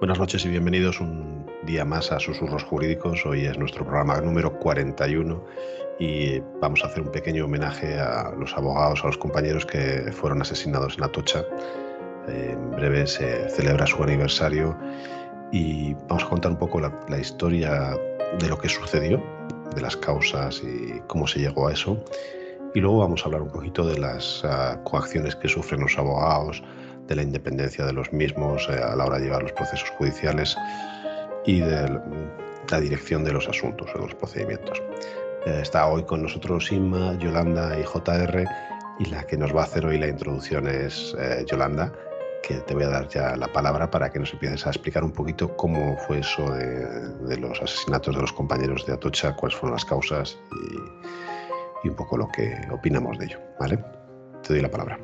Buenas noches y bienvenidos un día más a Susurros Jurídicos. Hoy es nuestro programa número 41 y vamos a hacer un pequeño homenaje a los abogados, a los compañeros que fueron asesinados en Atocha. En breve se celebra su aniversario y vamos a contar un poco la, historia de lo que sucedió, de las causas y cómo se llegó a eso. Y luego vamos a hablar un poquito de las uh, coacciones que sufren los abogados, de la independencia de los mismos eh, a la hora de llevar los procesos judiciales y de la dirección de los asuntos, de los procedimientos. Eh, está hoy con nosotros Inma, Yolanda y JR y la que nos va a hacer hoy la introducción es eh, Yolanda, que te voy a dar ya la palabra para que nos empieces a explicar un poquito cómo fue eso de, de los asesinatos de los compañeros de Atocha, cuáles fueron las causas y, y un poco lo que opinamos de ello. ¿vale? Te doy la palabra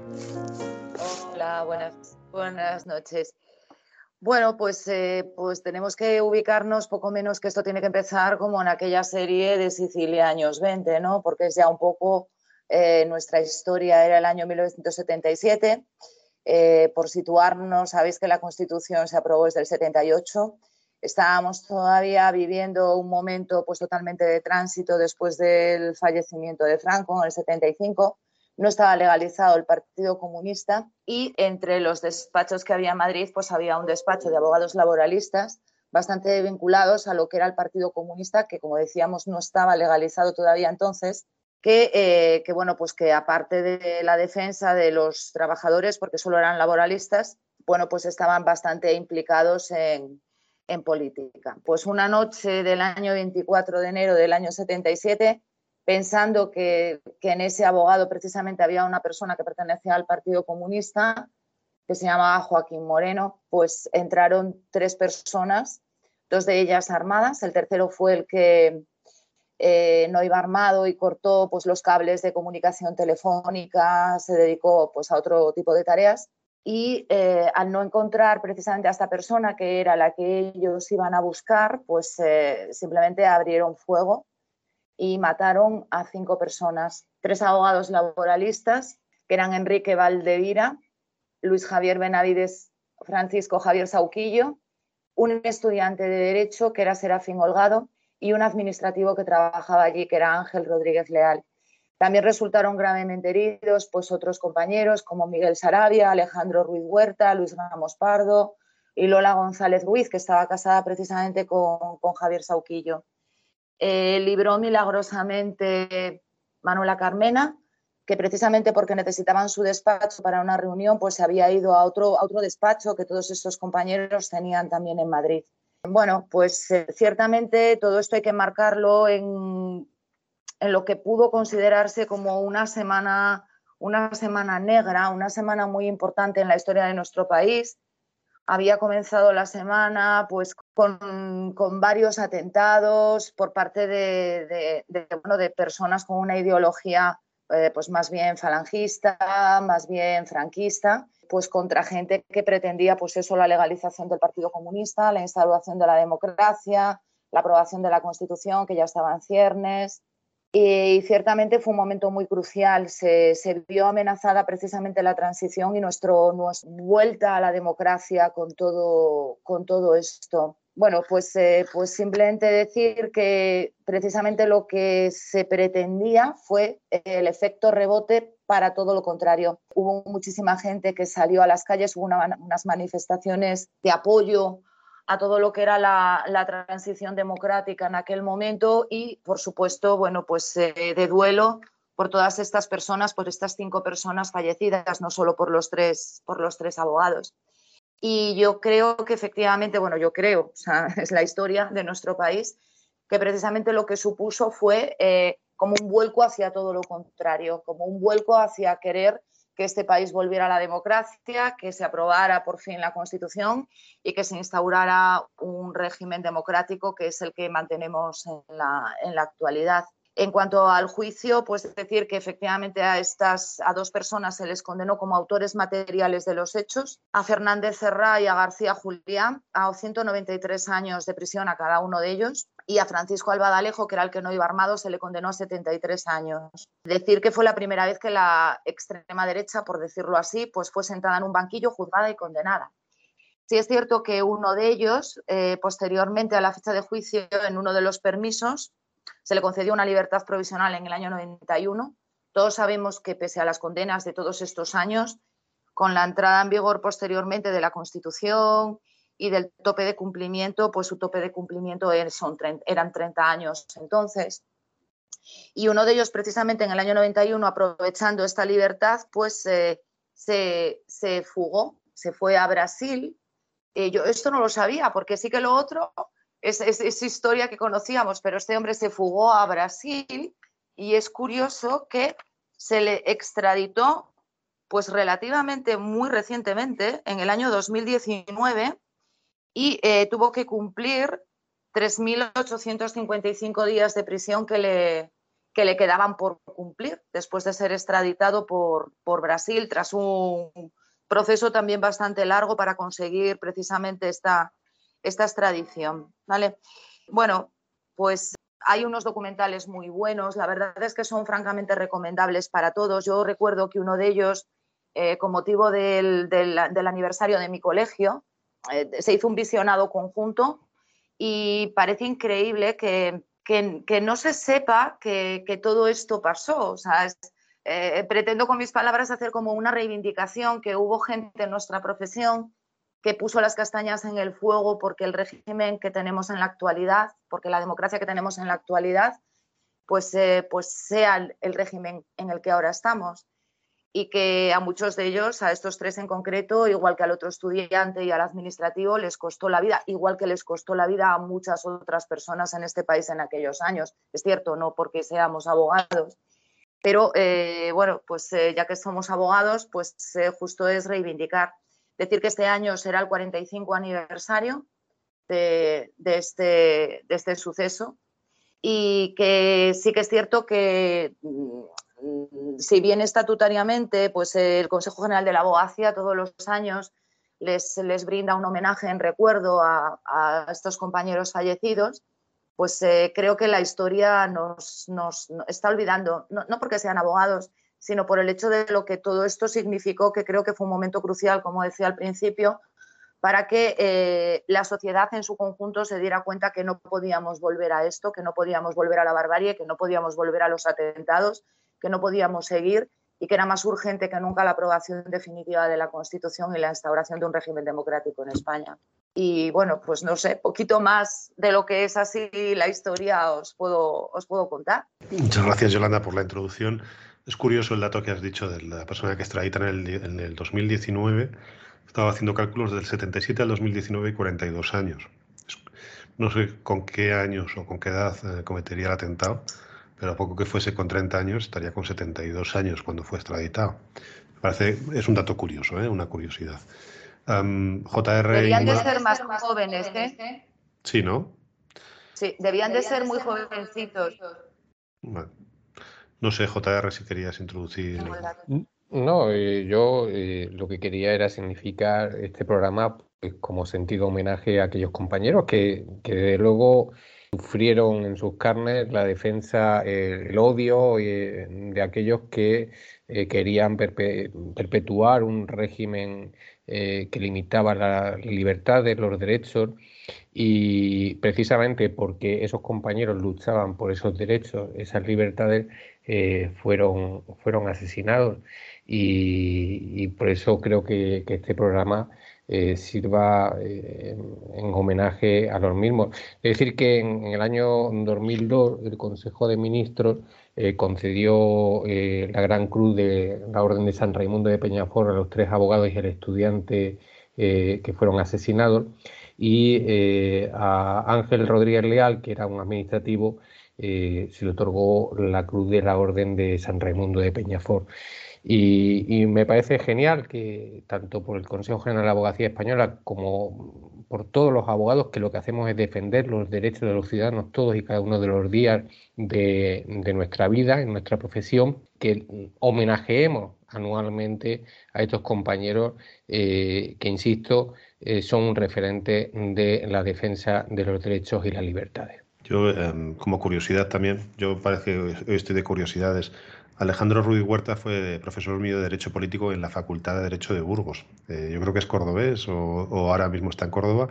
buenas, buenas noches. Bueno, pues, eh, pues tenemos que ubicarnos poco menos que esto tiene que empezar como en aquella serie de Sicilia años 20, ¿no? Porque es ya un poco eh, nuestra historia, era el año 1977. Eh, por situarnos, sabéis que la Constitución se aprobó desde el 78. Estábamos todavía viviendo un momento pues totalmente de tránsito después del fallecimiento de Franco en el 75 no estaba legalizado el Partido Comunista y entre los despachos que había en Madrid, pues había un despacho de abogados laboralistas bastante vinculados a lo que era el Partido Comunista, que como decíamos no estaba legalizado todavía entonces, que, eh, bueno, pues que aparte de la defensa de los trabajadores, porque solo eran laboralistas, bueno, pues estaban bastante implicados en, en política. Pues una noche del año 24 de enero del año 77, pensando que, en ese abogado precisamente había una persona que pertenecía al Partido Comunista, que se llamaba Joaquín Moreno, pues entraron tres personas, dos de ellas armadas, el tercero fue el que eh, no iba armado y cortó pues, los cables de comunicación telefónica, se dedicó pues, a otro tipo de tareas. Y eh, al no encontrar precisamente a esta persona, que era la que ellos iban a buscar, pues eh, simplemente abrieron fuego y mataron a cinco personas, tres abogados laboralistas, que eran Enrique Valdevira, Luis Javier Benavides, Francisco Javier Sauquillo, un estudiante de Derecho, que era Serafín Holgado, y un administrativo que trabajaba allí, que era Ángel Rodríguez Leal. También resultaron gravemente heridos pues, otros compañeros como Miguel Sarabia, Alejandro Ruiz Huerta, Luis Ramos Pardo y Lola González Ruiz, que estaba casada precisamente con, con Javier Sauquillo. Eh, libró milagrosamente Manuela Carmena, que precisamente porque necesitaban su despacho para una reunión, pues se había ido a otro, a otro despacho que todos estos compañeros tenían también en Madrid. Bueno, pues eh, ciertamente todo esto hay que marcarlo en, en, lo que pudo considerarse como una semana, una semana negra, una semana muy importante en la historia de nuestro país, había comenzado la semana pues, con, varios atentados por parte de, personas con una ideología eh, pues más bien falangista, más bien franquista, pues contra gente que pretendía pues eso, la legalización del Partido Comunista, la instauración de la democracia, la aprobación de la Constitución, que ya estaba en ciernes, y ciertamente fue un momento muy crucial. Se, vio amenazada precisamente la transición y nuestro, nuestra vuelta a la democracia con todo, esto. Bueno, pues, eh, pues simplemente decir que precisamente lo que se pretendía fue el efecto rebote para todo lo contrario. Hubo muchísima gente que salió a las calles, hubo unas manifestaciones de apoyo a todo lo que era la, transición democrática en aquel momento y, por supuesto, bueno, pues eh, de duelo por todas estas personas, por estas cinco personas fallecidas, no solo por los tres, por los tres abogados. Y yo creo que efectivamente, bueno, yo creo, es la historia de nuestro país, que precisamente lo que supuso fue eh, como un vuelco hacia todo lo contrario, como un vuelco hacia querer que este país volviera a la democracia, que se aprobara por fin la Constitución y que se instaurara un régimen democrático que es el que mantenemos en la, en la actualidad. En cuanto al juicio, pues decir que efectivamente a estas a dos personas se les condenó como autores materiales de los hechos, a Fernández Cerrá y a García Julián a 193 años de prisión a cada uno de ellos y a Francisco Albadalejo, que era el que no iba armado, se le condenó a 73 años. Decir que fue la primera vez que la extrema derecha, por decirlo así, pues fue sentada en un banquillo, juzgada y condenada. Sí es cierto que uno de ellos, eh, posteriormente a la fecha de juicio, en uno de los permisos, se le concedió una libertad provisional en el año 91. Todos sabemos que pese a las condenas de todos estos años, con la entrada en vigor posteriormente de la Constitución y del tope de cumplimiento, pues su tope de cumplimiento eran 30 años entonces. Y uno de ellos, precisamente en el año 91, aprovechando esta libertad, pues eh, se, se, fugó, se fue a Brasil. Eh, yo esto no lo sabía, porque sí que lo otro es, es, historia que conocíamos, pero este hombre se fugó a Brasil y es curioso que se le extraditó pues relativamente muy recientemente, en el año 2019, y eh, tuvo que cumplir 3.855 días de prisión que le, que le quedaban por cumplir después de ser extraditado por, por Brasil tras un proceso también bastante largo para conseguir precisamente esta, esta extradición. ¿vale? Bueno, pues hay unos documentales muy buenos, la verdad es que son francamente recomendables para todos. Yo recuerdo que uno de ellos, eh, con motivo del, del, aniversario de mi colegio, se hizo un visionado conjunto y parece increíble que, que, no se sepa que, que, todo esto pasó. O sea, eh, pretendo con mis palabras hacer como una reivindicación que hubo gente en nuestra profesión que puso las castañas en el fuego porque el régimen que tenemos en la actualidad, porque la democracia que tenemos en la actualidad, pues, eh, pues sea el régimen en el que ahora estamos y que a muchos de ellos, a estos tres en concreto, igual que al otro estudiante y al administrativo, les costó la vida, igual que les costó la vida a muchas otras personas en este país en aquellos años. Es cierto, no porque seamos abogados, pero eh, bueno, pues eh, ya que somos abogados, pues eh, justo es reivindicar. Decir que este año será el 45 aniversario de, de, este, de este suceso y que sí que es cierto que mm, si bien estatutariamente, pues el Consejo General de la Abogacía todos los años les, les brinda un homenaje en recuerdo a, estos compañeros fallecidos, pues eh, creo que la historia nos, nos está olvidando, no, porque sean abogados, sino por el hecho de lo que todo esto significó, que creo que fue un momento crucial, como decía al principio, para que eh, la sociedad en su conjunto se diera cuenta que no podíamos volver a esto, que no podíamos volver a la barbarie, que no podíamos volver a los atentados que no podíamos seguir y que era más urgente que nunca la aprobación definitiva de la Constitución y la instauración de un régimen democrático en España. Y bueno, pues no sé, poquito más de lo que es así la historia os puedo, os puedo contar. Muchas gracias, Yolanda, por la introducción. Es curioso el dato que has dicho de la persona que extradita en el, en el 2019. Estaba haciendo cálculos del 77 al 2019 y 42 años. No sé con qué años o con qué edad eh, cometería el atentado, pero a poco que fuese con 30 años, estaría con 72 años cuando fue extraditado. Parece, es un dato curioso, ¿eh? una curiosidad. JR. Debían de ser más jóvenes, ¿eh? Sí, ¿no? Sí, debían de ser muy jovencitos. No sé, JR, si querías introducir. No, eh, yo eh, lo que quería era significar este programa pues, como sentido homenaje a aquellos compañeros que, que desde luego sufrieron en sus carnes la defensa, el odio eh, de aquellos que eh, querían perpetuar un régimen eh, que limitaba las libertades, los derechos, y precisamente porque esos compañeros luchaban por esos derechos, esas libertades, fueron, fueron asesinados. Y, por eso creo que este programa eh, sirva eh, en homenaje a los mismos. Es decir, que en, el año 2002 el Consejo de Ministros eh, concedió la Gran Cruz de la Orden de San Raimundo de Peñafort a los tres abogados y al estudiante que fueron asesinados y a Ángel Rodríguez Leal, que era un administrativo, se le otorgó la Cruz de la Orden de San Raimundo de Peñafort. Y, me parece genial que tanto por el Consejo General de la Abogacía Española como por todos los abogados que lo que hacemos es defender los derechos de los ciudadanos todos y cada uno de los días de, nuestra vida, en nuestra profesión, que homenajeemos anualmente a estos compañeros eh, que, insisto, eh, son un referente de la defensa de los derechos y las libertades. Yo, em, como curiosidad también, yo parece que estoy de curiosidades Alejandro Ruiz Huerta fue profesor mío de Derecho Político en la Facultad de Derecho de Burgos. Eh, yo creo que es cordobés o, ahora mismo está en Córdoba,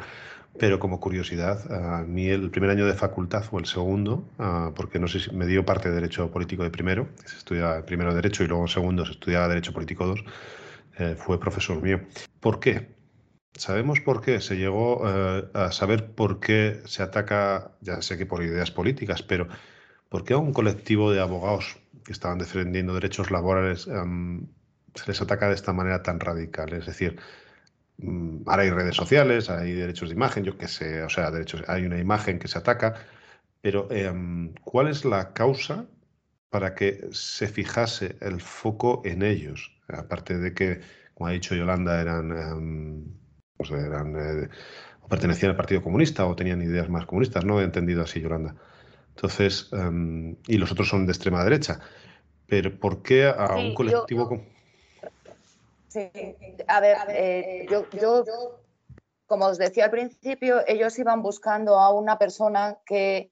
pero como curiosidad, a mí el primer año de facultad fue el segundo, ah, porque no sé si me dio parte de Derecho Político de primero, se estudia primero Derecho y luego en segundo se estudiaba Derecho Político 2, eh, fue profesor mío. ¿Por qué? ¿Sabemos por qué? Se llegó eh, a saber por qué se ataca, ya sé que por ideas políticas, pero ¿por qué a un colectivo de abogados que estaban defendiendo derechos laborales em, se les ataca de esta manera tan radical. Es decir, mm, ahora hay redes sociales, hay derechos de imagen, yo qué sé, o sea, derechos, hay una imagen que se ataca, pero em, ¿cuál es la causa para que se fijase el foco en ellos? Aparte de que, como ha dicho Yolanda, eran, em, eran eh, o pertenecían al Partido Comunista o tenían ideas más comunistas, no he entendido así, Yolanda. Entonces, em, y los otros son de extrema derecha. Pero ¿por qué a un colectivo como... Sí, a ver, eh, yo, yo, como os decía al principio, ellos iban buscando a una persona que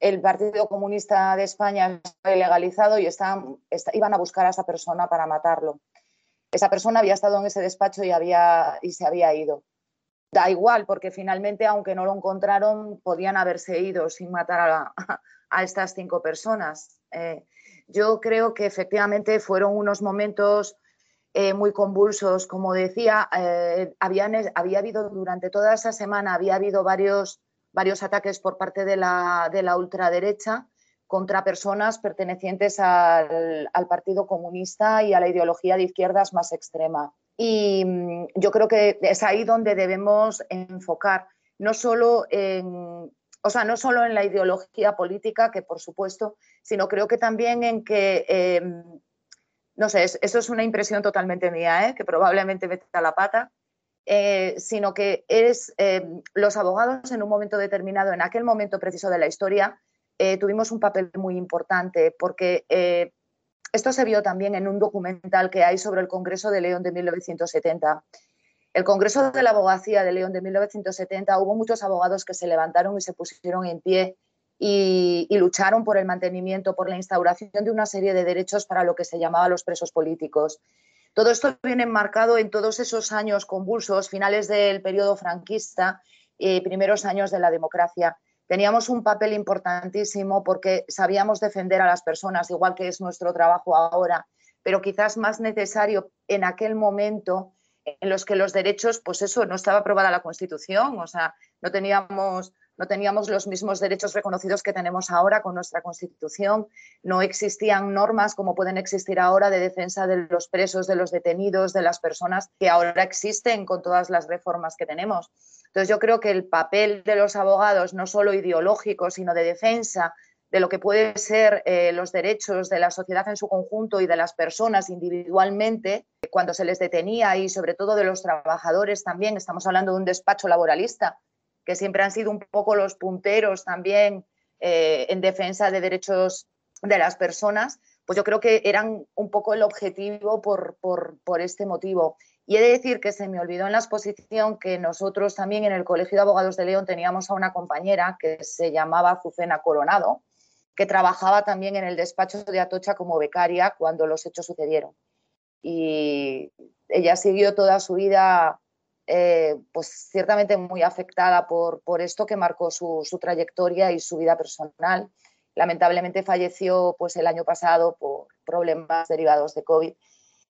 el Partido Comunista de España ha ilegalizado y estaban, iban a buscar a esa persona para matarlo. Esa persona había estado en ese despacho y, había, y se había ido. Da igual, porque finalmente, aunque no lo encontraron, podían haberse ido sin matar a, estas cinco personas. Eh, yo creo que efectivamente fueron unos momentos eh, muy convulsos. Como decía, eh, había habido durante toda esa semana, había habido varios, varios ataques por parte de la, de la ultraderecha contra personas pertenecientes al, al Partido Comunista y a la ideología de izquierdas más extrema. Y mm, yo creo que es ahí donde debemos enfocar, no solo en, o sea, no solo en la ideología política, que por supuesto, sino creo que también en que, em, no sé, eso es una impresión totalmente mía, ¿eh? que probablemente meta la pata, eh, sino que es em, los abogados en un momento determinado, en aquel momento preciso de la historia, eh, tuvimos un papel muy importante porque esto se vio también en un documental que hay sobre el Congreso de León de 1970. El Congreso de la Abogacía de León de 1970 hubo muchos abogados que se levantaron y se pusieron en pie y, lucharon por el mantenimiento, por la instauración de una serie de derechos para lo que se llamaba los presos políticos. Todo esto viene enmarcado en todos esos años convulsos, finales del periodo franquista y primeros años de la democracia teníamos un papel importantísimo porque sabíamos defender a las personas, igual que es nuestro trabajo ahora, pero quizás más necesario en aquel momento en los que los derechos, pues eso, no estaba aprobada la Constitución, o sea, no teníamos, no teníamos los mismos derechos reconocidos que tenemos ahora con nuestra Constitución, no existían normas como pueden existir ahora de defensa de los presos, de los detenidos, de las personas que ahora existen con todas las reformas que tenemos. Entonces yo creo que el papel de los abogados, no solo ideológico, sino de defensa de lo que pueden ser eh, los derechos de la sociedad en su conjunto y de las personas individualmente, cuando se les detenía y sobre todo de los trabajadores también, estamos hablando de un despacho laboralista, que siempre han sido un poco los punteros también eh, en defensa de derechos de las personas, pues yo creo que eran un poco el objetivo por, por, por este motivo. Y he de decir que se me olvidó en la exposición que nosotros también en el Colegio de Abogados de León teníamos a una compañera que se llamaba Azucena Coronado, que trabajaba también en el despacho de Atocha como becaria cuando los hechos sucedieron. Y ella siguió toda su vida, eh, pues ciertamente muy afectada por, por esto que marcó su, su, trayectoria y su vida personal. Lamentablemente falleció pues, el año pasado por problemas derivados de COVID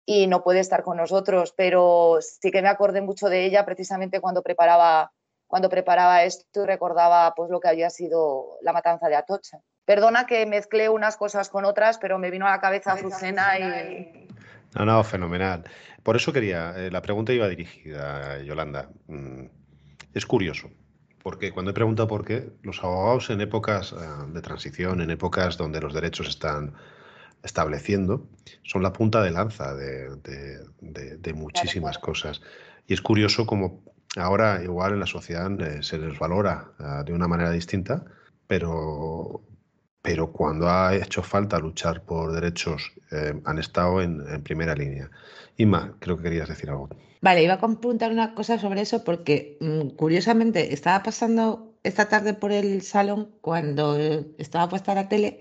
y no puede estar con nosotros, pero sí que me acordé mucho de ella precisamente cuando preparaba, cuando preparaba esto y recordaba pues, lo que había sido la matanza de Atocha. Perdona que mezclé unas cosas con otras, pero me vino a la cabeza Azucena y... No, no, fenomenal. Por eso quería, eh, la pregunta iba dirigida, Yolanda. Mm, es curioso, porque cuando he preguntado por qué, los abogados en épocas eh, de transición, en épocas donde los derechos están estableciendo son la punta de lanza de, muchísimas cosas. Y es curioso como ahora igual en la sociedad eh, se les valora de una manera distinta, pero, pero cuando ha hecho falta luchar por derechos eh, han estado en, primera línea. Inma, creo que querías decir algo. Vale, iba a preguntar una cosa sobre eso porque mm, curiosamente estaba pasando esta tarde por el salón cuando estaba puesta la tele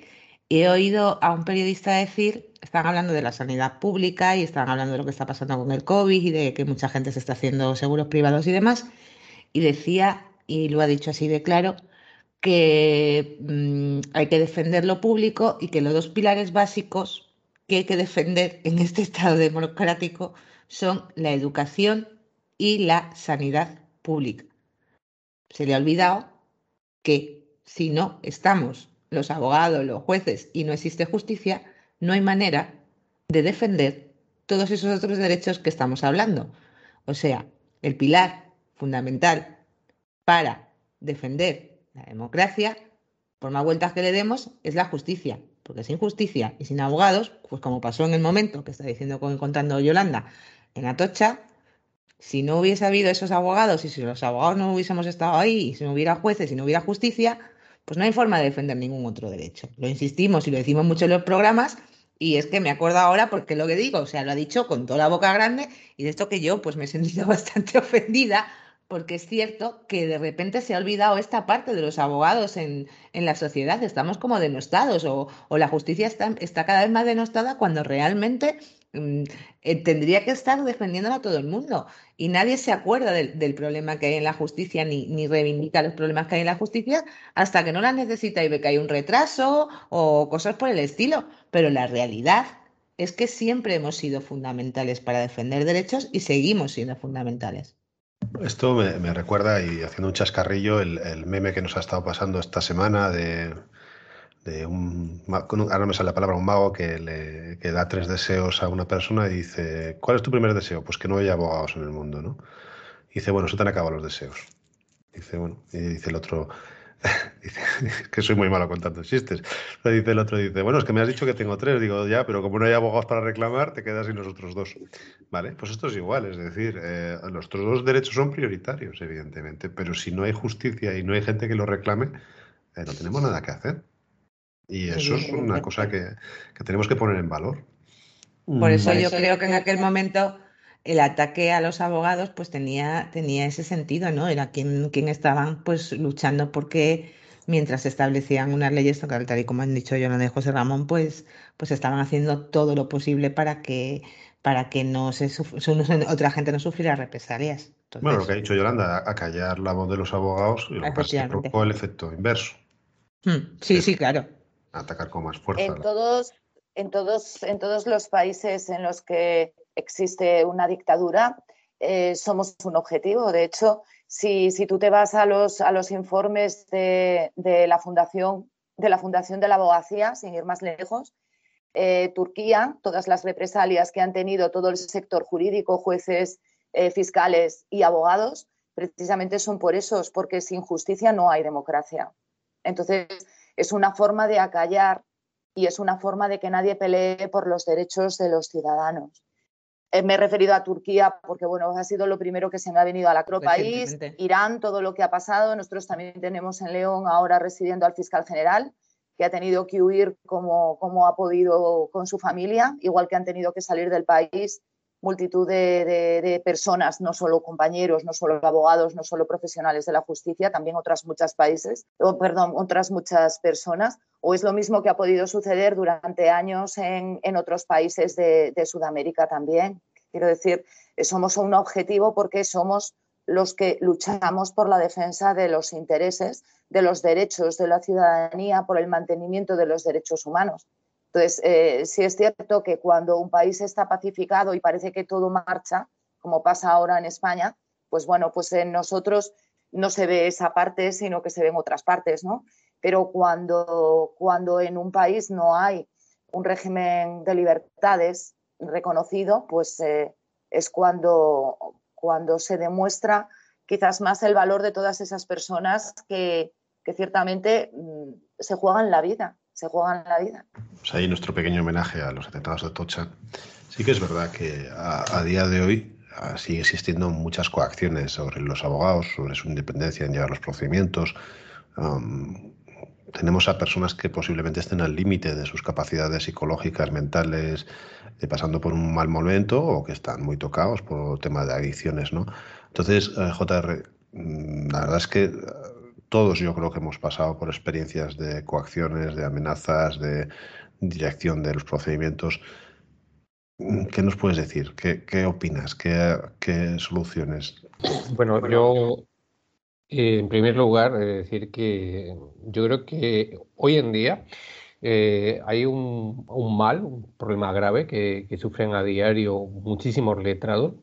he oído a un periodista decir, están hablando de la sanidad pública y están hablando de lo que está pasando con el COVID y de que mucha gente se está haciendo seguros privados y demás, y decía, y lo ha dicho así de claro, que mm, hay que defender lo público y que los dos pilares básicos que hay que defender en este Estado democrático son la educación y la sanidad pública. Se le ha olvidado que si no estamos los abogados, los jueces y no existe justicia, no hay manera de defender todos esos otros derechos que estamos hablando. O sea, el pilar fundamental para defender la democracia, por más vueltas que le demos, es la justicia. Porque sin justicia y sin abogados, pues como pasó en el momento que está diciendo contando Yolanda en Atocha, si no hubiese habido esos abogados y si los abogados no hubiésemos estado ahí, y si no hubiera jueces y no hubiera justicia, pues no hay forma de defender ningún otro derecho. Lo insistimos y lo decimos mucho en los programas y es que me acuerdo ahora porque lo que digo, o sea, lo ha dicho con toda la boca grande y de esto que yo pues me he sentido bastante ofendida porque es cierto que de repente se ha olvidado esta parte de los abogados en, la sociedad, estamos como denostados o, o la justicia está, está, cada vez más denostada cuando realmente Mm, eh, tendría que estar defendiéndola a todo el mundo. Y nadie se acuerda del, problema que hay en la justicia ni, ni, reivindica los problemas que hay en la justicia hasta que no las necesita y ve que hay un retraso o cosas por el estilo. Pero la realidad es que siempre hemos sido fundamentales para defender derechos y seguimos siendo fundamentales. Esto me, recuerda, y haciendo un chascarrillo, el, meme que nos ha estado pasando esta semana de un, ahora me sale la palabra, un mago que le que da tres deseos a una persona y dice, ¿cuál es tu primer deseo? Pues que no haya abogados en el mundo, ¿no? Y dice, bueno, se te han acabado los deseos. Dice, bueno, y dice el otro, dice, que soy muy malo contando chistes. dice el otro, dice, bueno, es que me has dicho que tengo tres. Digo, ya, pero como no hay abogados para reclamar, te quedas sin los otros dos. Vale, pues esto es igual, es decir, eh, los otros dos derechos son prioritarios, evidentemente, pero si no hay justicia y no hay gente que lo reclame, eh, no tenemos nada que hacer. Y eso es una cosa que, tenemos que poner en valor. Por eso yo creo que en aquel momento el ataque a los abogados pues tenía, tenía ese sentido, ¿no? Era quien, quien estaban pues luchando porque mientras se establecían unas leyes, tal y como han dicho Yolanda y José Ramón, pues, pues estaban haciendo todo lo posible para que, para que no se otra gente no sufriera represalias. bueno, lo que ha dicho Yolanda, acallar la voz de los abogados, y lo que provocó el efecto inverso. Hmm, sí, sí, claro atacar con más fuerza. En todos, en todos, en todos los países en los que existe una dictadura, eh, somos un objetivo. De hecho, si, si, tú te vas a los, a los informes de, de, la fundación, de la Fundación de la Abogacía, sin ir más lejos, eh, Turquía, todas las represalias que han tenido todo el sector jurídico, jueces, eh, fiscales y abogados, precisamente son por esos, porque sin justicia no hay democracia. Entonces, es una forma de acallar y es una forma de que nadie pelee por los derechos de los ciudadanos. Eh, me he referido a Turquía porque bueno, ha sido lo primero que se me ha venido a la país. Irán, todo lo que ha pasado. Nosotros también tenemos en León ahora residiendo al fiscal general, que ha tenido que huir como, como ha podido con su familia, igual que han tenido que salir del país multitud de, personas, no solo compañeros, no solo abogados, no solo profesionales de la justicia, también otras muchas países, perdón, otras muchas personas, o es lo mismo que ha podido suceder durante años en, otros países de, Sudamérica también. Quiero decir, somos un objetivo porque somos los que luchamos por la defensa de los intereses, de los derechos de la ciudadanía, por el mantenimiento de los derechos humanos. Entonces, eh, sí es cierto que cuando un país está pacificado y parece que todo marcha, como pasa ahora en España, pues bueno, pues en nosotros no se ve esa parte, sino que se ven otras partes, ¿no? Pero cuando, cuando en un país no hay un régimen de libertades reconocido, pues eh, es cuando, cuando se demuestra quizás más el valor de todas esas personas que, que ciertamente mm, se juegan la vida se juegan la vida. Pues ahí nuestro pequeño homenaje a los atentados de Tocha. Sí que es verdad que a, día de hoy ah, sigue existiendo muchas coacciones sobre los abogados, sobre su independencia en llevar los procedimientos. Tenemos a personas que posiblemente estén al límite de sus capacidades psicológicas, mentales, pasando por un mal momento o que están muy tocados por temas de adicciones, ¿no? Entonces, eh, JR, mm, la verdad es que todos yo creo que hemos pasado por experiencias de coacciones, de amenazas, de dirección de los procedimientos. ¿Qué nos puedes decir? ¿Qué, opinas? ¿Qué, soluciones? Bueno, yo eh, en primer lugar decir que yo creo que hoy en día eh, hay un, mal, un problema grave que, sufren a diario muchísimos letrados,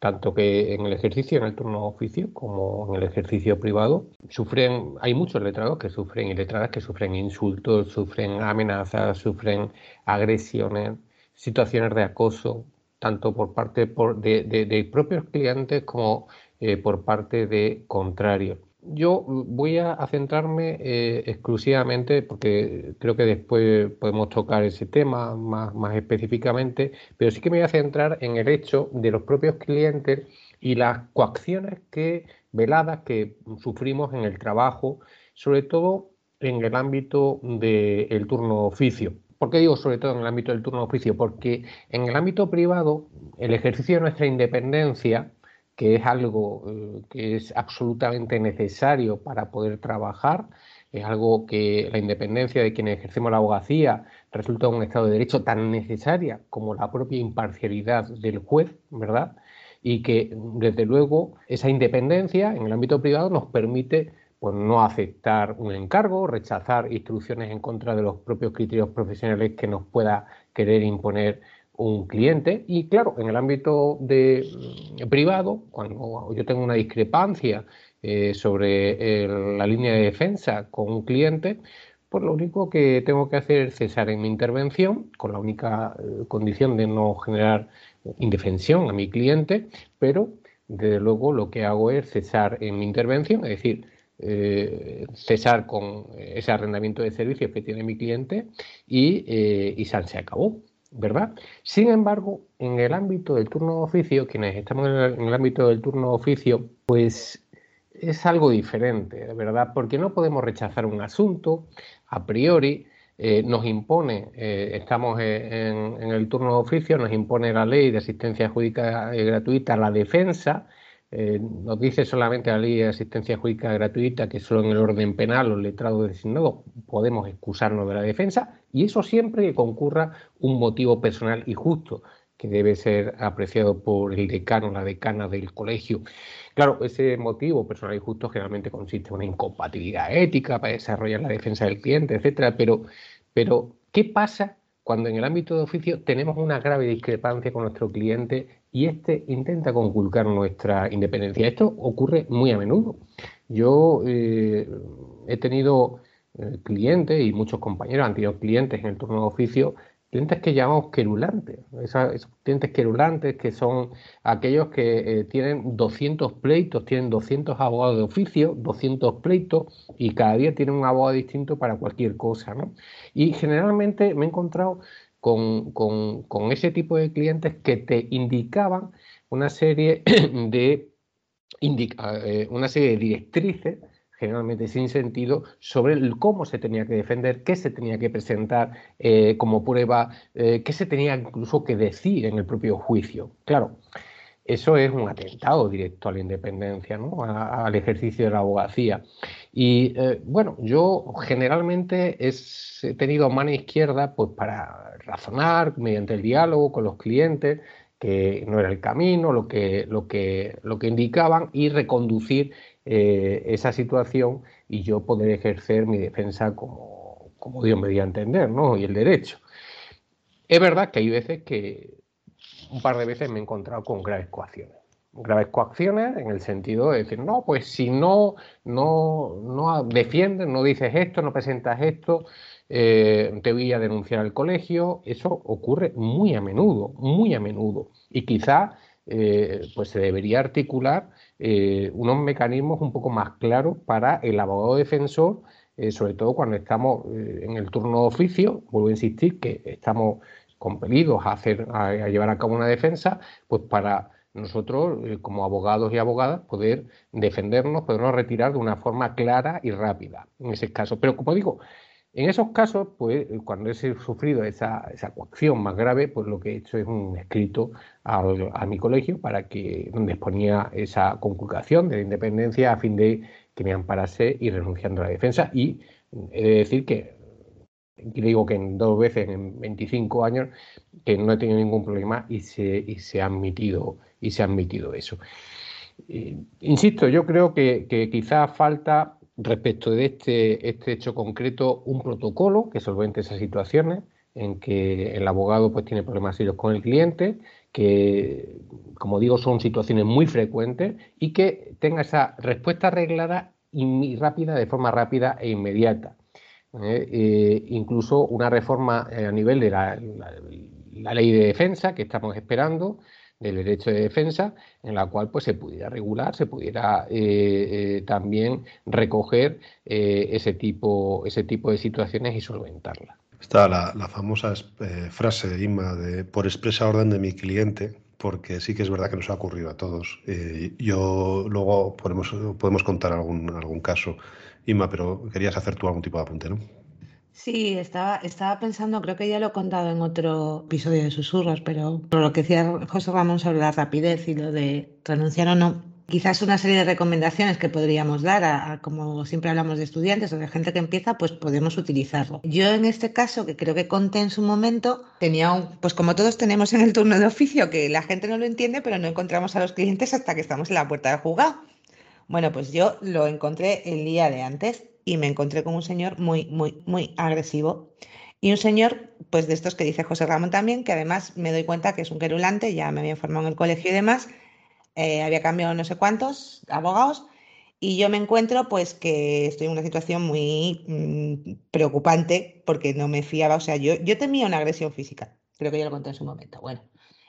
tanto que en el ejercicio, en el turno oficio, como en el ejercicio privado, sufren, hay muchos letrados que sufren letradas que sufren insultos, sufren amenazas, sufren agresiones, situaciones de acoso, tanto por parte de, propios clientes como eh, por parte de contrarios. Yo voy a, centrarme eh, exclusivamente, porque creo que después podemos tocar ese tema más, específicamente, pero sí que me voy a centrar en el hecho de los propios clientes y las coacciones que, veladas que sufrimos en el trabajo, sobre todo en el ámbito del turno oficio. ¿Por qué digo sobre todo en el ámbito del turno oficio? Porque en el ámbito privado, el ejercicio de nuestra independencia que es algo eh, que es absolutamente necesario para poder trabajar, es algo que la independencia de quienes ejercemos la abogacía resulta un Estado de Derecho tan necesaria como la propia imparcialidad del juez, ¿verdad? Y que, desde luego, esa independencia en el ámbito privado nos permite pues, no aceptar un encargo, rechazar instrucciones en contra de los propios criterios profesionales que nos pueda querer imponer un cliente y claro, en el ámbito de mm, privado, cuando yo tengo una discrepancia eh, sobre la línea de defensa con un cliente, pues lo único que tengo que hacer es cesar en mi intervención, con la única eh, condición de no generar indefensión a mi cliente, pero desde luego lo que hago es cesar en mi intervención, es decir, eh, cesar con ese arrendamiento de servicios que tiene mi cliente y, y se acabó. ¿Verdad? Sin embargo, en el ámbito del turno de oficio, quienes estamos en el, ámbito del turno de oficio, pues es algo diferente, ¿verdad? Porque no podemos rechazar un asunto a priori, eh, nos impone, eh, estamos en, en, el turno de oficio, nos impone la ley de asistencia jurídica gratuita la defensa, eh, nos dice solamente la ley de asistencia jurídica gratuita que solo en el orden penal los letrados designados podemos excusarnos de la defensa y eso siempre que concurra un motivo personal y justo que debe ser apreciado por el decano, la decana del colegio. Claro, ese motivo personal y justo generalmente consiste en una incompatibilidad ética para desarrollar la defensa del cliente, etcétera, pero, pero ¿qué pasa cuando en el ámbito de oficio tenemos una grave discrepancia con nuestro cliente y este intenta conculcar nuestra independencia. Esto ocurre muy a menudo. Yo eh, he tenido eh, clientes y muchos compañeros han tenido clientes en el turno de oficio, clientes que llamamos querulantes, esos clientes querulantes que son aquellos que eh, tienen 200 pleitos, tienen 200 abogados de oficio, 200 pleitos y cada día tienen un abogado distinto para cualquier cosa. ¿no? Y generalmente me he encontrado con, ese tipo de clientes que te indicaban una serie de, eh, una serie de directrices generalmente sin sentido, sobre cómo se tenía que defender, qué se tenía que presentar eh, como prueba, eh, qué se tenía incluso que decir en el propio juicio. Claro, eso es un atentado directo a la independencia, ¿no? al ejercicio de la abogacía. Y eh, bueno, yo generalmente he tenido mano izquierda pues, para razonar mediante el diálogo con los clientes que no era el camino, lo que, lo que, lo que indicaban y reconducir eh, esa situación y yo poder ejercer mi defensa como, como Dios me dio a entender, ¿no? Y el derecho. Es verdad que hay veces que un par de veces me he encontrado con graves coacciones. Graves coacciones en el sentido de decir, no, pues si no, no, no defiendes, no dices esto, no presentas esto, eh, te voy a denunciar al colegio. Eso ocurre muy a menudo, muy a menudo. Y quizá eh, pues se debería articular eh, unos mecanismos un poco más claros para el abogado defensor, sobre todo cuando estamos en el turno de oficio. Vuelvo a insistir que estamos compelidos a, hacer, a, llevar a cabo una defensa, pues para nosotros, eh, como abogados y abogadas, poder defendernos, podernos retirar de una forma clara y rápida en ese caso. Pero como digo, en esos casos, pues cuando he sufrido esa, esa coacción más grave, pues lo que he hecho es un escrito a, mi colegio para que donde exponía esa conculcación de la independencia a fin de que me amparase y renunciando a la defensa. Y he de decir que, digo que en dos veces en 25 años, que no he tenido ningún problema y se, y se ha admitido y se ha admitido eso. insisto, yo creo que, que quizás falta respecto de este, este hecho concreto un protocolo que solvente esas situaciones en que el abogado pues tiene problemas serios con el cliente, que como digo son situaciones muy frecuentes y que tenga esa respuesta arreglada y rápida, de forma rápida e inmediata. ¿Eh? Eh, incluso una reforma eh, a nivel de la, ley de defensa que estamos esperando, del derecho de defensa, en la cual pues se pudiera regular, se pudiera también recoger ese, tipo, ese tipo de situaciones y solventarlas. Está la, famosa frase Inma de por expresa orden de mi cliente, porque sí que es verdad que nos ha ocurrido a todos. yo luego podemos, podemos contar algún, algún caso, Inma, pero querías hacer tú algún tipo de apunte, ¿no? Sí, estaba, estaba pensando, creo que ya lo he contado en otro episodio de Susurros, pero por lo que decía José Ramón sobre la rapidez y lo de renunciar o no, quizás una serie de recomendaciones que podríamos dar a, como siempre hablamos de estudiantes o de gente que empieza, pues podemos utilizarlo. Yo en este caso, que creo que conté en su momento, tenía un, pues como todos tenemos en el turno de oficio, que la gente no lo entiende, pero no encontramos a los clientes hasta que estamos en la puerta del juzgado. Bueno, pues yo lo encontré el día de antes y me encontré con un señor muy, muy, muy agresivo. Y un señor, pues de estos que dice José Ramón también, que además me doy cuenta que es un querulante, ya me había informado en el colegio y demás, eh, había cambiado no sé cuántos abogados, y yo me encuentro pues que estoy en una situación muy mm, preocupante porque no me fiaba, o sea, yo, yo temía una agresión física, creo que ya lo conté en su momento. Bueno,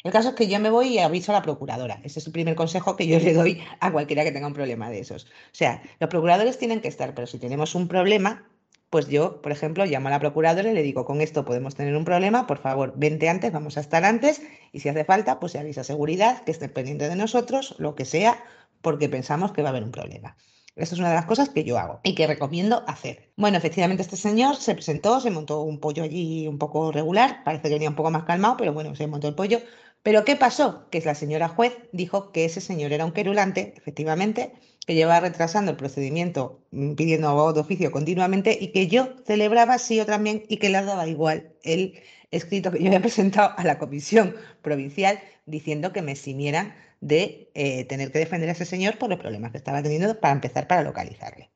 el caso es que yo me voy y aviso a la procuradora. Ese es el primer consejo que yo le doy a cualquiera que tenga un problema de esos. O sea, los procuradores tienen que estar, pero si tenemos un problema, pues yo, por ejemplo, llamo a la procuradora y le digo, con esto podemos tener un problema, por favor, vente antes, vamos a estar antes, y si hace falta, pues se avisa seguridad, que esté pendiente de nosotros, lo que sea, porque pensamos que va a haber un problema. Esa es una de las cosas que yo hago y que recomiendo hacer. Bueno, efectivamente este señor se presentó, se montó un pollo allí un poco regular, parece que venía un poco más calmado, pero bueno, se montó el pollo, pero ¿qué pasó? Que la señora juez dijo que ese señor era un querulante, efectivamente, que llevaba retrasando el procedimiento mm, pidiendo abogado de oficio continuamente y que yo celebraba sí o también y que le daba igual el escrito que yo había presentado a la comisión provincial diciendo que me eximieran de eh, tener que defender a ese señor por los problemas que estaba teniendo para empezar para localizarle.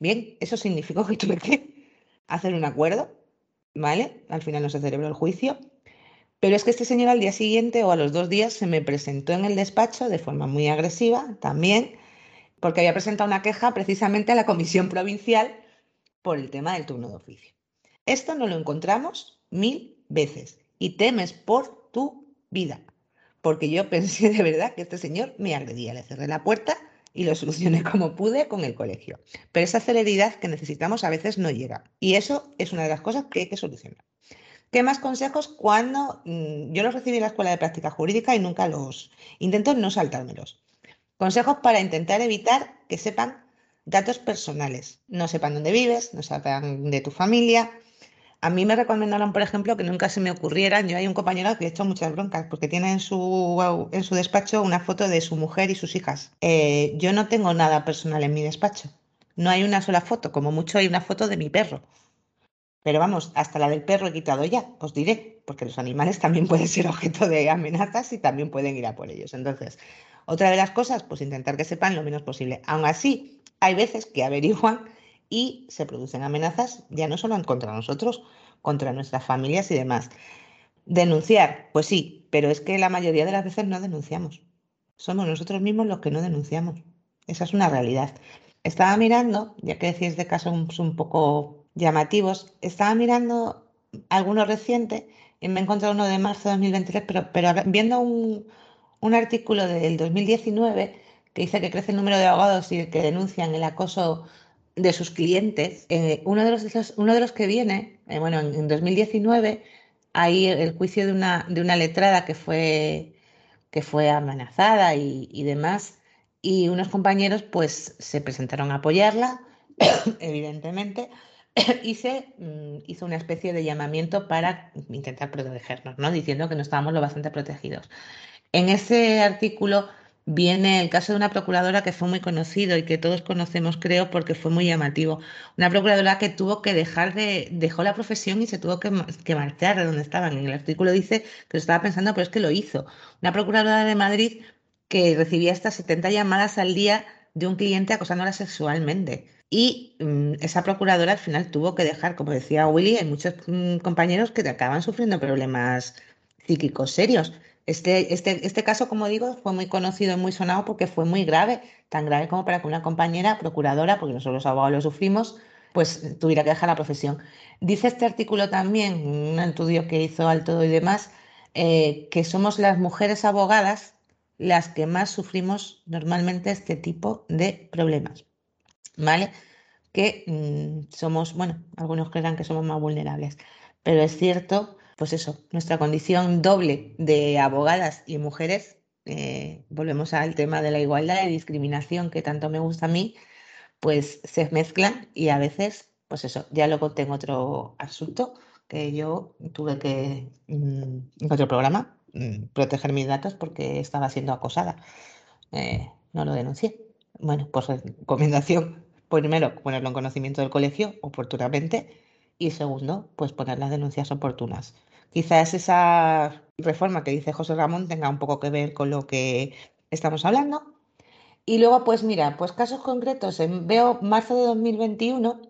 Bien, eso significó que tuve que hacer un acuerdo, ¿vale? Al final no se celebró el juicio pero es que este señor al día siguiente o a los dos días se me presentó en el despacho de forma muy agresiva también, porque había presentado una queja precisamente a la comisión provincial por el tema del turno de oficio. Esto no lo encontramos mil veces y temes por tu vida, porque yo pensé de verdad que este señor me agredía, le cerré la puerta y lo solucioné como pude con el colegio. Pero esa celeridad que necesitamos a veces no llega y eso es una de las cosas que hay que solucionar. ¿Qué más consejos cuando mm, yo los recibí en la escuela de práctica jurídica y nunca los intento no saltármelos? Consejos para intentar evitar que sepan datos personales, no sepan dónde vives, no sepan de tu familia. A mí me recomendaron, por ejemplo, que nunca se me ocurrieran, yo hay un compañero que ha hecho muchas broncas porque tiene en su, en su despacho una foto de su mujer y sus hijas. Eh, yo no tengo nada personal en mi despacho. No hay una sola foto, como mucho hay una foto de mi perro. Pero vamos, hasta la del perro he quitado ya, os diré, porque los animales también pueden ser objeto de amenazas y también pueden ir a por ellos. Entonces, otra de las cosas, pues intentar que sepan lo menos posible. Aún así, hay veces que averiguan y se producen amenazas ya no solo contra nosotros, contra nuestras familias y demás. Denunciar, pues sí, pero es que la mayoría de las veces no denunciamos. Somos nosotros mismos los que no denunciamos. Esa es una realidad. Estaba mirando, ya que decís de casos un poco llamativos. Estaba mirando algunos recientes y me he encontrado uno de marzo de 2023, pero, pero viendo un, artículo del 2019 que dice que crece el número de abogados y que denuncian el acoso de sus clientes. Eh, uno, de los, uno de los que viene, eh, bueno, en, 2019 hay el juicio de una, de una letrada que fue, que fue amenazada y, y demás, y unos compañeros pues se presentaron a apoyarla, evidentemente, hice, mm, hizo una especie de llamamiento para intentar protegernos, ¿no? diciendo que no estábamos lo bastante protegidos. En ese artículo viene el caso de una procuradora que fue muy conocido y que todos conocemos, creo, porque fue muy llamativo. Una procuradora que tuvo que dejar de, dejó la profesión y se tuvo que, marchar de donde estaba. En el artículo dice que lo estaba pensando, pero es que lo hizo. Una procuradora de Madrid que recibía hasta 70 llamadas al día de un cliente acosándola sexualmente. Y mm, esa procuradora al final tuvo que dejar, como decía Willy, hay muchos mm, compañeros que acaban sufriendo problemas psíquicos serios. Este, este, este caso, como digo, fue muy conocido y muy sonado porque fue muy grave, tan grave como para que una compañera procuradora, porque nosotros los abogados lo sufrimos, pues tuviera que dejar la profesión. Dice este artículo también, un estudio que hizo Alto y demás, eh, que somos las mujeres abogadas las que más sufrimos normalmente este tipo de problemas. ¿Vale? Que mm, somos, bueno, algunos creerán que somos más vulnerables, pero es cierto pues eso, nuestra condición doble de abogadas y mujeres, eh, volvemos al tema de la igualdad y discriminación que tanto me gusta a mí, pues se mezclan y a veces, pues eso, ya luego tengo otro asunto que yo tuve que, mm, en otro programa, proteger mis datos porque estaba siendo acosada. Eh, no lo denuncié. Bueno, pues recomendación, primero, ponerlo en conocimiento del colegio oportunamente y segundo, pues poner las denuncias oportunas. Quizás esa reforma que dice José Ramón tenga un poco que ver con lo que estamos hablando. Y luego, pues mira, pues casos concretos, veo marzo de 2021,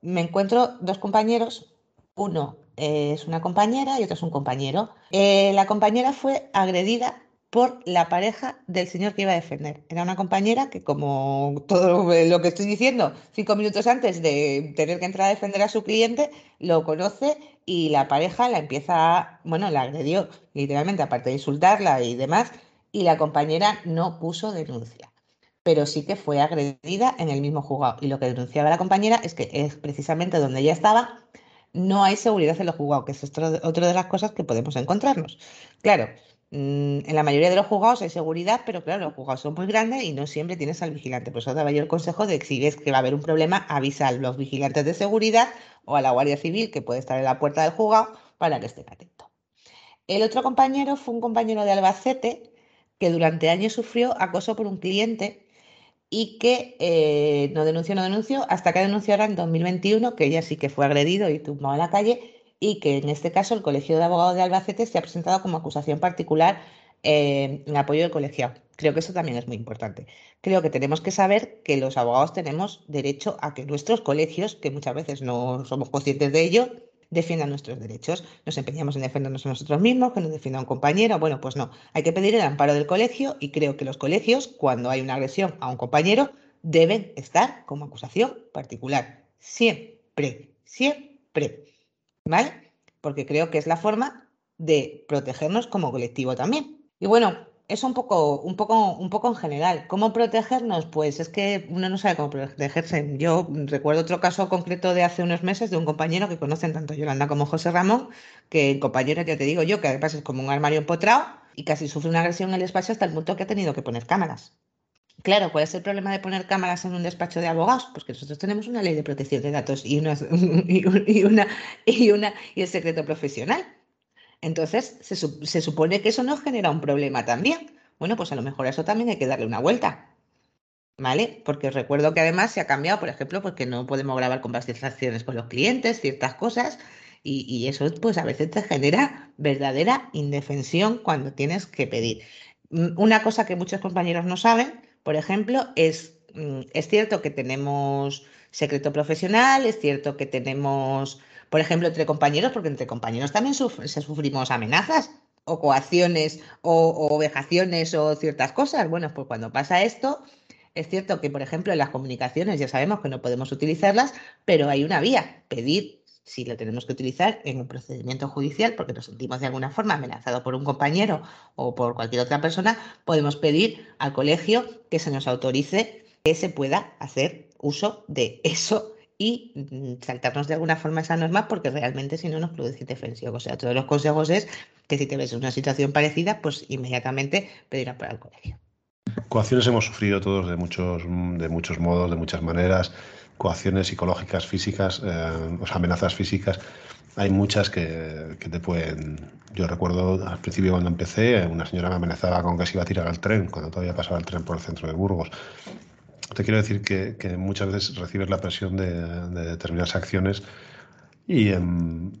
me encuentro dos compañeros, uno es una compañera y otro es un compañero. Eh, la compañera fue agredida por la pareja del señor que iba a defender. Era una compañera que, como todo lo que estoy diciendo, cinco minutos antes de tener que entrar a defender a su cliente, lo conoce y la pareja la empieza, a, bueno, la agredió literalmente, aparte de insultarla y demás, y la compañera no puso denuncia. Pero sí que fue agredida en el mismo juzgado. Y lo que denunciaba la compañera es que es precisamente donde ella estaba, no hay seguridad en los juzgados, que es otra de las cosas que podemos encontrarnos. Claro, Mm, en la mayoría de los juzgados hay seguridad, pero claro, los juzgados son muy grandes y no siempre tienes al vigilante. Por eso daba yo el consejo de que si ves que va a haber un problema, avisa a los vigilantes de seguridad o a la Guardia Civil, que puede estar en la puerta del juzgado, para que estén atentos. El otro compañero fue un compañero de Albacete que durante años sufrió acoso por un cliente y que eh, no denunció, no denunció, hasta que denunció ahora en 2021, que ella sí que fue agredido y tumbado en la calle y que en este caso el Colegio de Abogados de Albacete se ha presentado como acusación particular eh, en apoyo del colegiado. Creo que eso también es muy importante. Creo que tenemos que saber que los abogados tenemos derecho a que nuestros colegios, que muchas veces no somos conscientes de ello, defiendan nuestros derechos. Nos empeñamos en defendernos a nosotros mismos, que nos defienda un compañero. Bueno, pues no. Hay que pedir el amparo del colegio y creo que los colegios, cuando hay una agresión a un compañero, deben estar como acusación particular. Siempre, siempre. ¿vale? Porque creo que es la forma de protegernos como colectivo también. Y bueno, eso un poco, un poco, un poco en general. ¿Cómo protegernos? Pues es que uno no sabe cómo protegerse. Yo recuerdo otro caso concreto de hace unos meses de un compañero que conocen tanto Yolanda como José Ramón, que el compañero, ya te digo yo, que además es como un armario empotrado y casi sufre una agresión en el espacio hasta el punto que ha tenido que poner cámaras. Claro, ¿cuál es el problema de poner cámaras en un despacho de abogados? Pues que nosotros tenemos una ley de protección de datos y, una, y, una, y, una, y el secreto profesional. Entonces, se, supone que eso nos genera un problema también. Bueno, pues a lo mejor a eso también hay que darle una vuelta. ¿Vale? Porque recuerdo que además se ha cambiado, por ejemplo, porque no podemos grabar conversaciones con los clientes, ciertas cosas, y, y eso pues a veces te genera verdadera indefensión cuando tienes que pedir. Mm, una cosa que muchos compañeros no saben por ejemplo, es, mm, es cierto que tenemos secreto profesional, es cierto que tenemos, por ejemplo, entre compañeros, porque entre compañeros también se sufrimos amenazas o coacciones o, o vejaciones o ciertas cosas. Bueno, pues cuando pasa esto, es cierto que, por ejemplo, en las comunicaciones ya sabemos que no podemos utilizarlas, pero hay una vía, pedir si lo tenemos que utilizar en un procedimiento judicial porque nos sentimos de alguna forma amenazados por un compañero o por cualquier otra persona, podemos pedir al colegio que se nos autorice que se pueda hacer uso de eso y mm, saltarnos de alguna forma esa norma porque realmente si no nos produce defensión. O sea, todos los consejos es que si te ves en una situación parecida, pues inmediatamente pedirá para el colegio. Coacciones hemos sufrido todos de muchos, de muchos modos, de muchas maneras coacciones psicológicas, físicas, eh, o amenazas físicas. hay muchas que, te pueden... Yo recuerdo al principio cuando empecé, una señora me amenazaba con que se iba a tirar al tren, cuando todavía pasaba el tren por el centro de Burgos. Te quiero decir que, muchas veces recibes la presión de, determinadas acciones y em,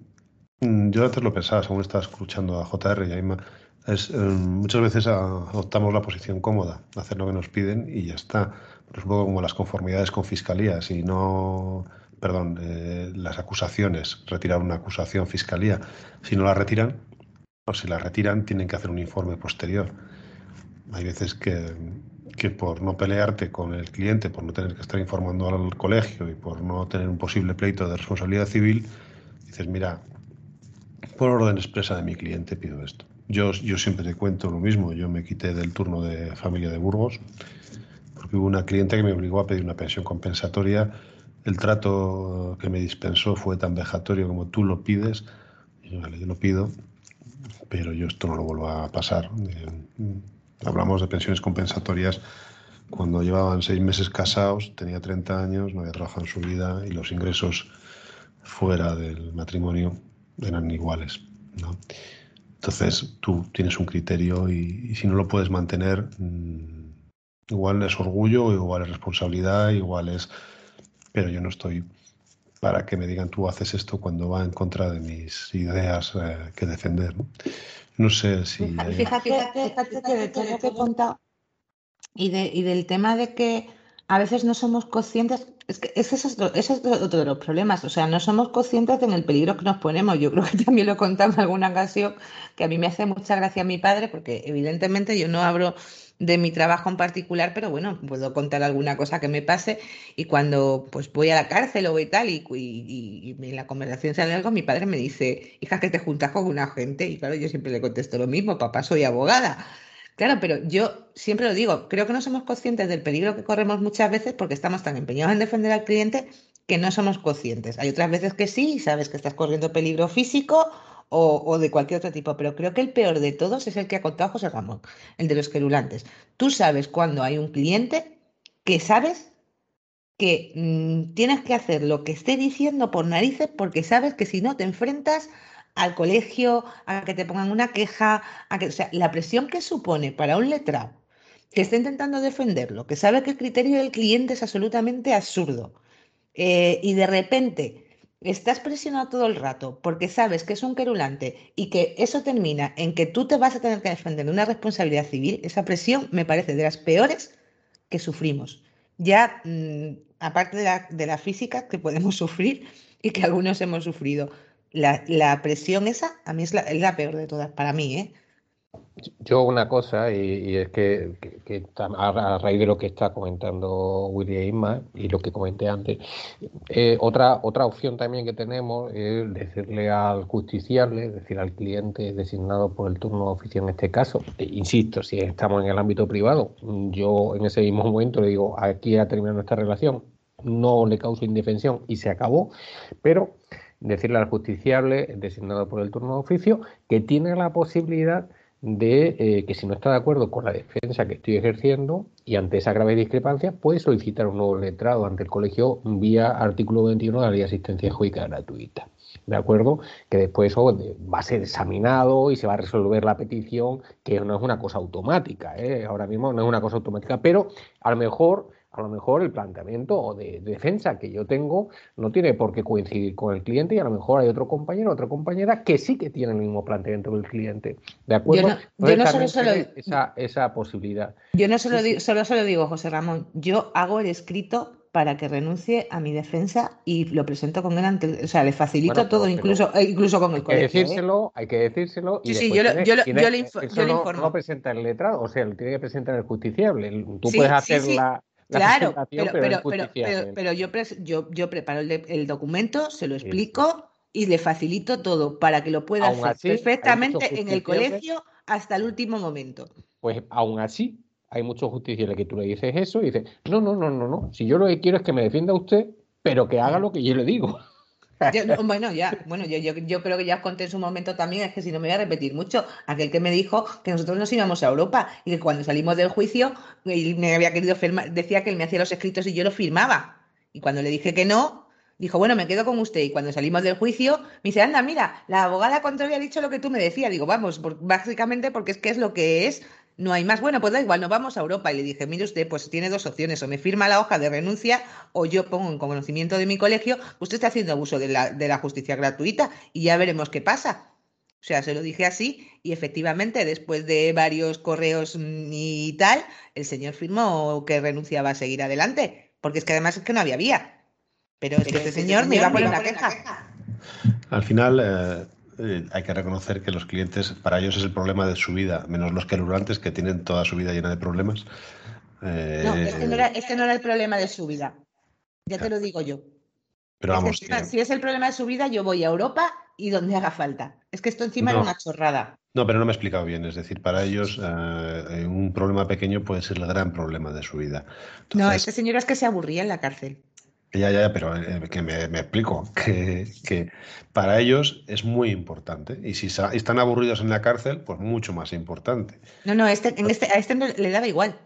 yo antes lo pensaba, según estaba escuchando a JR y a Ima, es, em, muchas veces adoptamos la posición cómoda, hacer lo que nos piden y ya está. Pero es un poco como las conformidades con fiscalía. Si no perdón, eh, las acusaciones, retirar una acusación fiscalía. Si no la retiran, o si la retiran, tienen que hacer un informe posterior. Hay veces que, que por no pelearte con el cliente, por no tener que estar informando al colegio y por no tener un posible pleito de responsabilidad civil, dices, mira, por orden expresa de mi cliente pido esto. Yo, yo siempre te cuento lo mismo, yo me quité del turno de familia de Burgos porque hubo una cliente que me obligó a pedir una pensión compensatoria el trato que me dispensó fue tan vejatorio como tú lo pides. Y yo, vale, yo lo pido, pero yo esto no lo vuelvo a pasar. Eh, hablamos de pensiones compensatorias cuando llevaban seis meses casados, tenía 30 años, no había trabajado en su vida y los ingresos fuera del matrimonio eran iguales. Entonces tú tienes un criterio y, si no lo puedes mantener, mm, igual es orgullo, igual es responsabilidad, igual es pero yo no estoy para que me digan tú haces esto cuando va en contra de mis ideas eh, que defender. Sé si... Fíjate, fíjate, que de todo lo que he contado y, de, y del tema de que a veces no somos conscientes, es que ese es, otro, ese es otro de los problemas, o sea, no somos conscientes en el peligro que nos ponemos. Yo creo que también lo he contado en alguna ocasión, que a mí me hace mucha gracia mi padre, porque evidentemente yo no abro de mi trabajo en particular, pero bueno, puedo contar alguna cosa que me pase y cuando pues voy a la cárcel o voy tal y, y, en la conversación sale algo, mi padre me dice, hija, que te juntas con una gente y claro, yo siempre le contesto lo mismo, papá, soy abogada. Claro, pero yo siempre lo digo, creo que no somos conscientes del peligro que corremos muchas veces porque estamos tan empeñados en defender al cliente que no somos conscientes. Hay otras veces que sí, sabes que estás corriendo peligro físico o, de cualquier otro tipo, pero creo que el peor de todos es el que ha contado José Ramón, el de los querulantes. Tú sabes cuando hay un cliente que sabes que mm, tienes que hacer lo que esté diciendo por narices porque sabes que si no te enfrentas al colegio, a que te pongan una queja, a que, o sea, la presión que supone para un letrado que está intentando defenderlo, que sabe que el criterio del cliente es absolutamente absurdo, eh, y de repente estás presionado todo el rato porque sabes que es un querulante y que eso termina en que tú te vas a tener que defender de una responsabilidad civil, esa presión me parece de las peores que sufrimos. Ya, mm, aparte de la, de la, física que podemos sufrir y que algunos hemos sufrido, la, la presión esa a mí la, es la peor de todas, para mí, ¿eh? Yo una cosa, y, es que, a, raíz de lo que está comentando William Isma y lo que comenté antes, eh, otra, otra opción también que tenemos es decirle al justiciable, es decir, al cliente designado por el turno de oficio en este caso, e insisto, si estamos en el ámbito privado, yo en ese mismo momento le digo, aquí ha terminado nuestra relación, no le causo indefensión y se acabó, pero decirle al justiciable designado por el turno de oficio que tiene la posibilidad de eh, que si no está de acuerdo con la defensa que estoy ejerciendo y ante esa grave discrepancia puede solicitar un nuevo letrado ante el colegio vía artículo 21 de la ley de asistencia jurídica gratuita. ¿De acuerdo? Que después eso va a ser examinado y se va a resolver la petición, que no es una cosa automática, ¿eh? ahora mismo no es una cosa automática, pero a lo mejor a lo mejor el planteamiento de, defensa que yo tengo no tiene por qué coincidir con el cliente y a lo mejor hay otro compañero, otra compañera que sí que tiene el mismo planteamiento que el cliente. ¿De acuerdo? Yo no, solo, esa, esa, posibilidad. Yo no solo, digo, solo, solo digo, José Ramón, yo hago el escrito para que renuncie a mi defensa y lo presento con él ante, o sea, le facilito todo, incluso, eh, incluso con el colegio. Hay que decírselo, hay que decírselo. Y sí, sí, yo, yo, le, informo. No presenta el letrado, o sea, lo tiene que presentar el justiciable. Tú puedes hacer la Claro, pero, pero, pero, yo, yo, yo preparo el, documento, se lo explico y le facilito todo para que lo pueda hacer perfectamente en el colegio hasta el último momento. Pues aún así, hay muchos justiciales que tú le dices eso y dices, no, no, no, no, no, si yo lo que quiero es que me defienda usted, pero que haga lo que yo le digo. Bueno, ya, bueno, yo, yo, creo que ya os conté en su momento también, es que si no me voy a repetir mucho, aquel que me dijo que nosotros nos íbamos a Europa y que cuando salimos del juicio, él me había querido firmar, decía que él me hacía los escritos y yo los firmaba. Y cuando le dije que no, Dijo, bueno, me quedo con usted. Y cuando salimos del juicio, me dice, anda, mira, la abogada contra había dicho lo que tú me decías. Digo, vamos, básicamente porque es que es lo que es, no hay más. Bueno, pues da igual, nos vamos a Europa. Y le dije, mire usted, pues tiene dos opciones, o me firma la hoja de renuncia o yo pongo en conocimiento de mi colegio, usted está haciendo abuso de la, de la justicia gratuita y ya veremos qué pasa. O sea, se lo dije así y efectivamente después de varios correos y tal, el señor firmó que renunciaba a seguir adelante, porque es que además es que no había vía. Pero es que este señor me iba a poner una queja. Al final, eh, eh, hay que reconocer que los clientes, para ellos es el problema de su vida, menos los querulantes que tienen toda su vida llena de problemas. Eh, no, este no, era, este no era el problema de su vida. Ya te lo digo yo. Pero vamos. Si es el problema de su vida, yo voy a Europa y donde haga falta. Es que esto encima era una chorrada. No, pero no me he explicado bien. Es decir, para ellos eh, un problema pequeño puede ser el gran problema de su vida. no, este señor es que se aburría en la cárcel. Ya, ya, pero eh, que me, explico, que, para ellos es muy importante. Y si están aburridos en la cárcel, pues mucho más importante. No, no, este, en este, a este le daba igual.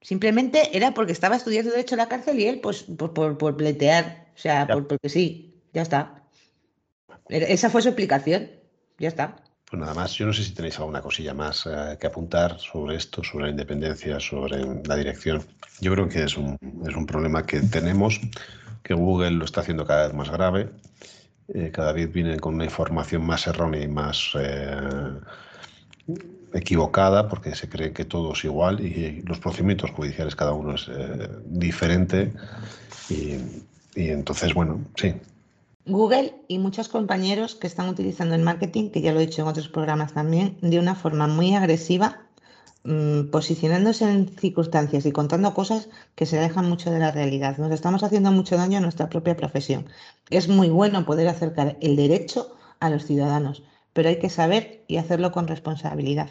Simplemente era porque estaba estudiando Derecho en la cárcel y él, pues, por, por, pletear. O sea, porque sí, ya está. Esa fue su explicación. Ya está. Pues nada más, yo no sé si tenéis alguna cosilla más eh, que apuntar sobre esto, sobre la independencia, sobre la dirección. Yo creo que es un, es un problema que tenemos, que Google lo está haciendo cada vez más grave, eh, cada vez viene con una información más errónea y más eh, equivocada, porque se cree que todo es igual y los procedimientos judiciales cada uno es diferente. Y entonces, bueno, sí, Google y muchos compañeros que están utilizando el marketing, que ya lo he dicho en otros programas también, de una forma muy agresiva, mm, posicionándose en circunstancias y contando cosas que se alejan mucho de la realidad. Nos estamos haciendo mucho daño a nuestra propia profesión. Es muy bueno poder acercar el derecho a los ciudadanos, pero hay que saber y hacerlo con responsabilidad.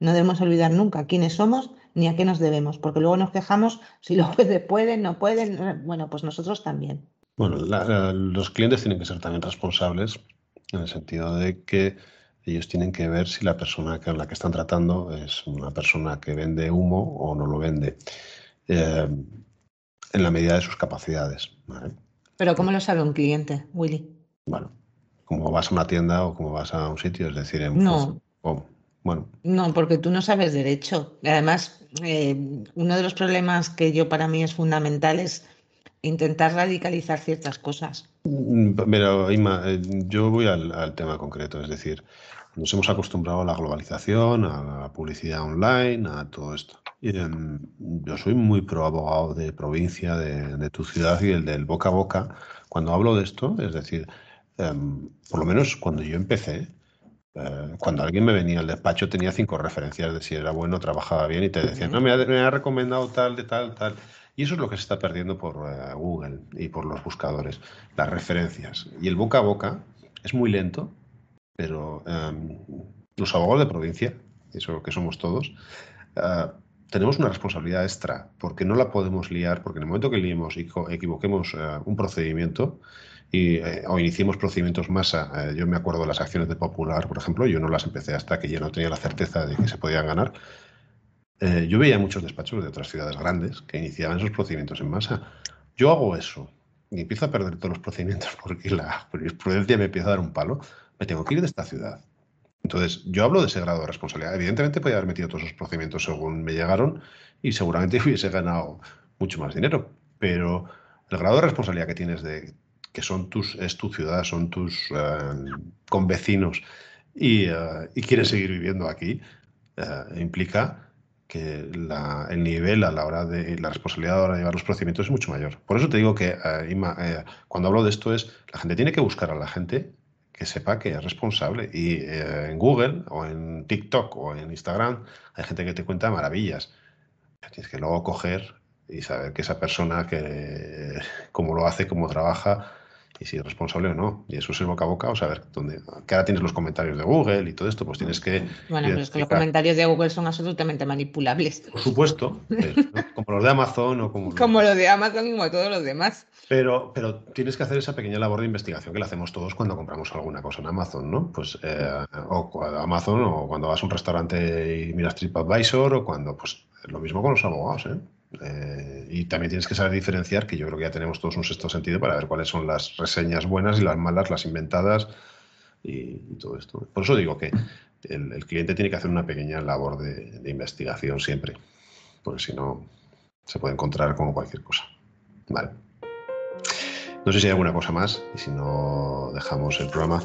No debemos olvidar nunca quiénes somos ni a qué nos debemos, porque luego nos quejamos si los jueces pueden, no pueden. Bueno, pues nosotros también. Bueno, los clientes tienen que ser también responsables en el sentido de que ellos tienen que ver si la persona con la que están tratando es una persona que vende humo o no lo vende, eh, en la medida de sus capacidades. Pero ¿cómo lo sabe un cliente, Willy? Bueno, como vas a una tienda o como vas a un sitio, es decir, en no. bueno. No, porque tú no sabes derecho. Además, eh, uno de los problemas que yo para mí es fundamental es intentar radicalizar ciertas cosas. Mm, pero, Ima, eh, yo voy al, tema concreto, es decir, nos hemos acostumbrado a la globalización, a la publicidad online, a todo esto. Y, em, yo soy muy pro abogado de provincia, de, tu ciudad y el del boca a boca. Cuando hablo de esto, es decir, em, por lo menos cuando yo empecé, eh, cuando alguien me venía al despacho tenía cinco referencias de si era bueno, trabajaba bien y te decían, no, me ha, me ha recomendado tal, de tal, tal. Y eso es lo que se está perdiendo por eh, Google y por los buscadores, las referencias. Y el boca a boca es muy lento, pero em, los abogados de provincia, eso que somos todos, eh, tenemos una responsabilidad extra, porque no la podemos liar, porque en el momento que liemos y equivoquemos eh, un procedimiento, o iniciemos procedimientos masa, yo me acuerdo de las acciones de Popular, por ejemplo, yo no las empecé hasta que ya no tenía la certeza de que se podían ganar, eh, yo veía muchos despachos de otras ciudades grandes que iniciaban esos procedimientos en masa. Yo hago eso y empiezo a perder todos los procedimientos porque la jurisprudencia me empieza a dar un palo. Me tengo que ir de esta ciudad. Entonces, yo hablo de ese grado de responsabilidad. Evidentemente, podía haber metido todos esos procedimientos según me llegaron y seguramente hubiese ganado mucho más dinero. Pero el grado de responsabilidad que tienes de que son tus, es tu ciudad, son tus eh, convecinos y, eh, y, seguir viviendo aquí, implica que el nivel a la hora de la responsabilidad a la hora de llevar los procedimientos es mucho mayor. Por eso te digo que eh, eh, cuando hablo de esto es la gente tiene que buscar a la gente que sepa que es responsable. Y eh, en Google o en TikTok o en Instagram hay gente que te cuenta maravillas. Tienes que luego coger y saber que esa persona que cómo lo hace, cómo trabaja, y si es responsable o no. Y eso es el boca a boca, o saber dónde. Que ahora tienes los comentarios de Google y todo esto, pues tienes que. Bueno, pero es que los comentarios de Google son absolutamente manipulables. Por supuesto, como los de Amazon o como. Como los de Amazon y como todos los demás. Pero, pero tienes que hacer esa pequeña labor de investigación que la hacemos todos cuando compramos alguna cosa en Amazon, ¿no? Pues eh, o Amazon o cuando vas a un restaurante y miras TripAdvisor o cuando, pues lo mismo con los abogados, ¿eh? Eh, y también tienes que saber diferenciar, que yo creo que ya tenemos todos un sexto sentido para ver cuáles son las reseñas buenas y las malas, las inventadas y, todo esto. Por eso digo que el, cliente tiene que hacer una pequeña labor de, investigación siempre, porque si no se puede encontrar como cualquier cosa. Vale. No sé si hay alguna cosa más y si no dejamos el programa.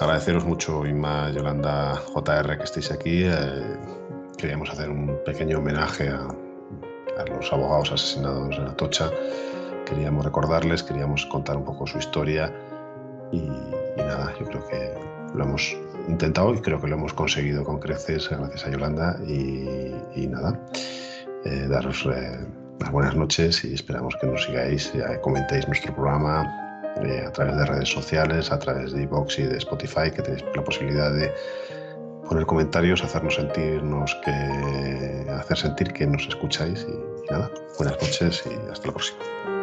Agradeceros mucho, Inma, Yolanda, JR, que estéis aquí. Eh, queríamos hacer un pequeño homenaje a, los abogados asesinados en Atocha. Queríamos recordarles, queríamos contar un poco su historia y, nada, yo creo que lo hemos intentado y creo que lo hemos conseguido con creces gracias a Yolanda y, nada, eh, daros eh, las buenas noches y esperamos que nos sigáis, comentéis nuestro programa eh, a través de redes sociales, a través de iVoox y de Spotify, que tenéis la posibilidad de poner comentarios, hacernos sentirnos que hacer sentir que nos escucháis y, nada, buenas noches y hasta la próxima.